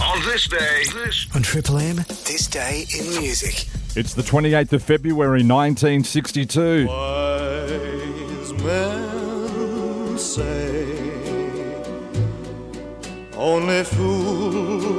On this day, this On Triple M, this day in music. It's the 28th of February 1962. Wise men say only fools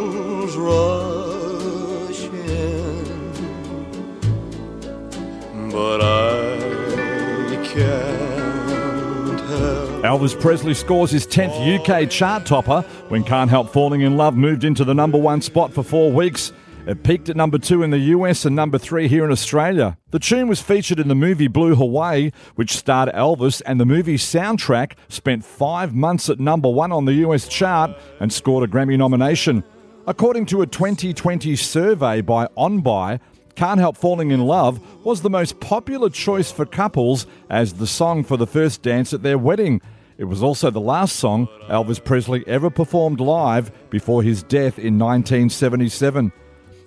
Elvis Presley scores his 10th UK chart topper when Can't Help Falling in Love moved into the number one spot for four weeks. It peaked at number two in the US and number three here in Australia. The tune was featured in the movie Blue Hawaii, which starred Elvis, and the movie's soundtrack spent five months at number one on the US chart and scored a Grammy nomination. According to a 2020 survey by OnBuy, Can't Help Falling in Love was the most popular choice for couples as the song for the first dance at their wedding. It was also the last song Elvis Presley ever performed live before his death in 1977.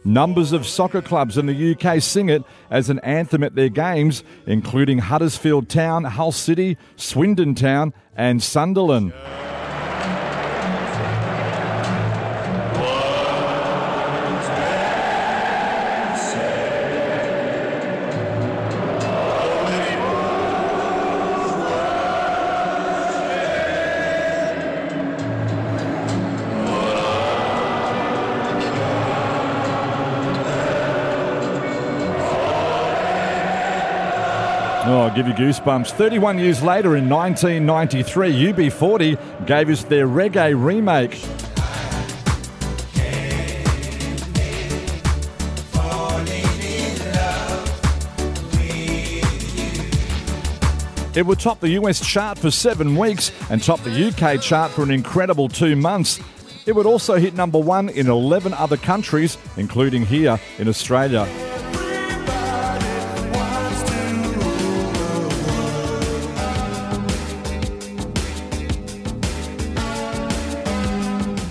Numbers of soccer clubs in the UK sing it as an anthem at their games, including Huddersfield Town, Hull City, Swindon Town, and Sunderland. Oh, I'll give you goosebumps. 31 years later, in 1993, UB40 gave us their reggae remake. It would top the US chart for seven weeks and top the UK chart for an incredible two months. It would also hit number one in 11 other countries, including here in Australia.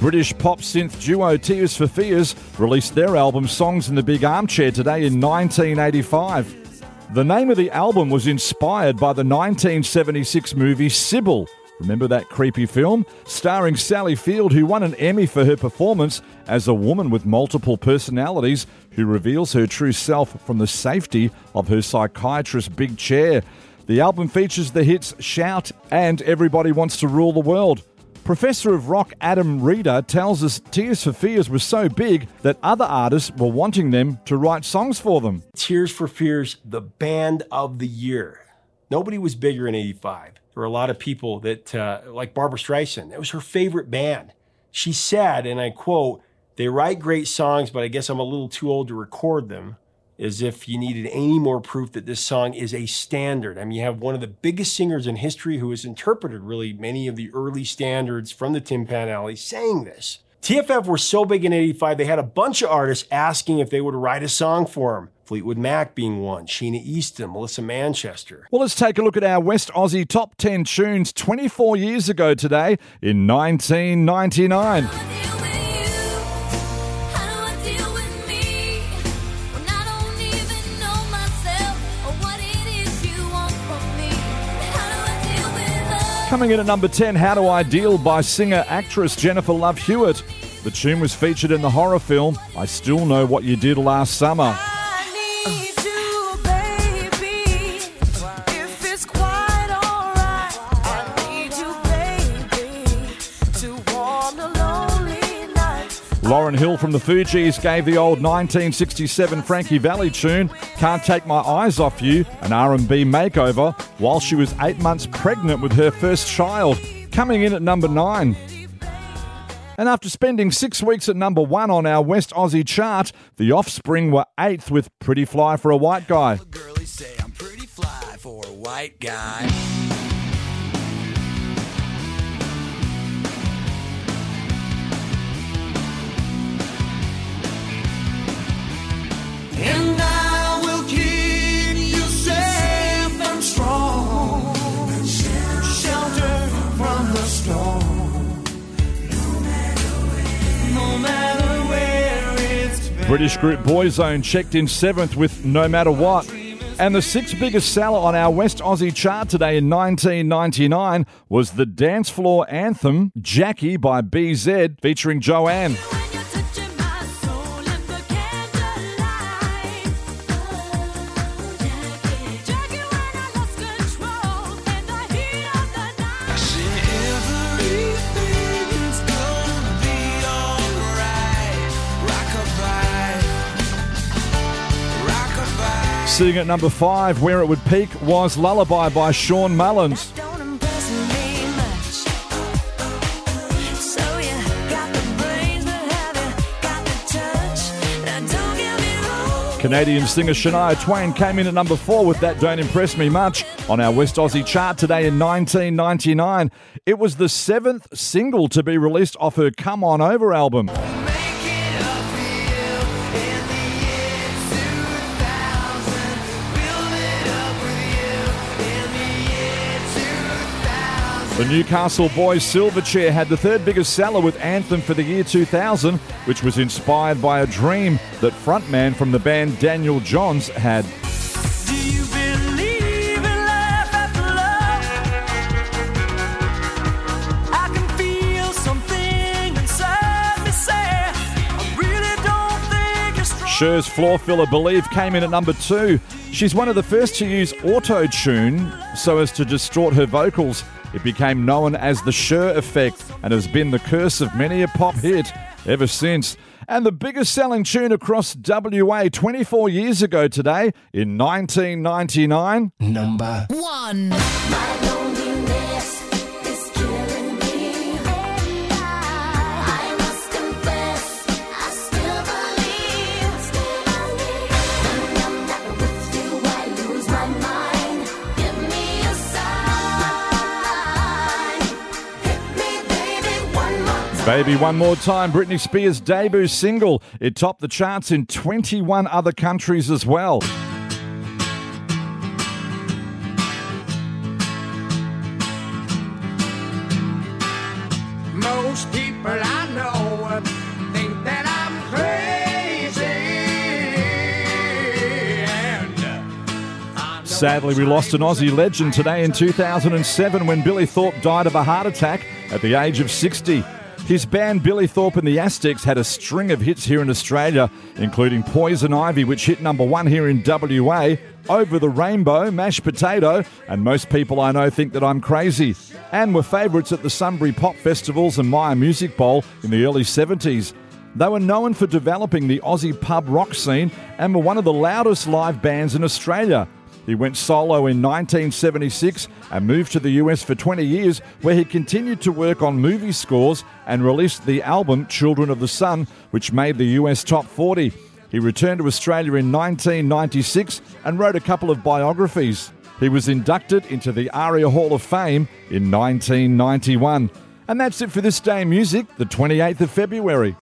British pop synth duo Tears for Fears released their album Songs in the Big Armchair today in 1985. The name of the album was inspired by the 1976 movie Sybil. Remember that creepy film? Starring Sally Field, who won an Emmy for her performance as a woman with multiple personalities who reveals her true self from the safety of her psychiatrist's big chair. The album features the hits Shout and Everybody Wants to Rule the World. Professor of rock Adam Reader tells us Tears for Fears was so big that other artists were wanting them to write songs for them. Tears for Fears, the band of the year. Nobody was bigger in 85. There were a lot of people that, uh, like Barbra Streisand, it was her favorite band. She said, and I quote, they write great songs, but I guess I'm a little too old to record them. As if you needed any more proof that this song is a standard. I mean, you have one of the biggest singers in history who has interpreted really many of the early standards from the Tin Pan Alley saying this. TFF were so big in 85, they had a bunch of artists asking if they would write a song for them. Fleetwood Mac being one, Sheena Easton, Melissa Manchester. Well, let's take a look at our West Aussie top 10 tunes 24 years ago today in 1999. Coming in at number 10, How Do I Deal by singer actress Jennifer Love Hewitt. The tune was featured in the horror film I Still Know What You Did Last Summer. Lauryn Hill from the Fugees gave the old 1967 Frankie Valli tune "Can't Take My Eyes Off You" an R&B makeover while she was eight months pregnant with her first child, coming in at number nine. And after spending six weeks at number one on our West Aussie chart, the Offspring were eighth with "Pretty Fly for a White Guy." British group Boyzone checked in seventh with No Matter What. And the sixth biggest seller on our West Aussie chart today in 1999 was the dance floor anthem Jackie by BZ featuring Joanne. Sitting at number five, where it would peak, was Lullaby by Shawn Mullins. Don't impress me much. So you got the brains, but have you got the touch? Now don't get me wrong. Canadian singer Shania Twain came in at number four with that Don't Impress Me Much on our West Aussie chart today in 1999. It was the seventh single to be released off her Come On Over album. The Newcastle boys Silverchair had the third biggest seller with Anthem for the year 2000, which was inspired by a dream that frontman from the band Daniel Johns had. Do you believe in life after love? I can feel something inside me say, I really don't think you're strong. Cher's floor filler Believe came in at number two. She's one of the first to use auto tune so as to distort her vocals. It became known as the Cher effect and has been the curse of many a pop hit ever since. And the biggest selling tune across WA 24 years ago today in 1999. Number One. Baby One More Time, Britney Spears' debut single. It topped the charts in 21 other countries as well. Most people I know think that I'm crazy. And Sadly, we lost an Aussie legend today in 2007 when Billy Thorpe died of a heart attack at the age of 60. His band Billy Thorpe and the Aztecs had a string of hits here in Australia, including Poison Ivy, which hit number one here in WA, Over the Rainbow, Mashed Potato, and most people I know think that I'm crazy, and were favourites at the Sunbury Pop Festivals and Myer Music Bowl in the early 70s. They were known for developing the Aussie pub rock scene and were one of the loudest live bands in Australia. He went solo in 1976 and moved to the US for 20 years, where he continued to work on movie scores and released the album Children of the Sun, which made the US top 40. He returned to Australia in 1996 and wrote a couple of biographies. He was inducted into the ARIA Hall of Fame in 1991. And that's it for this day in music, the 28th of February.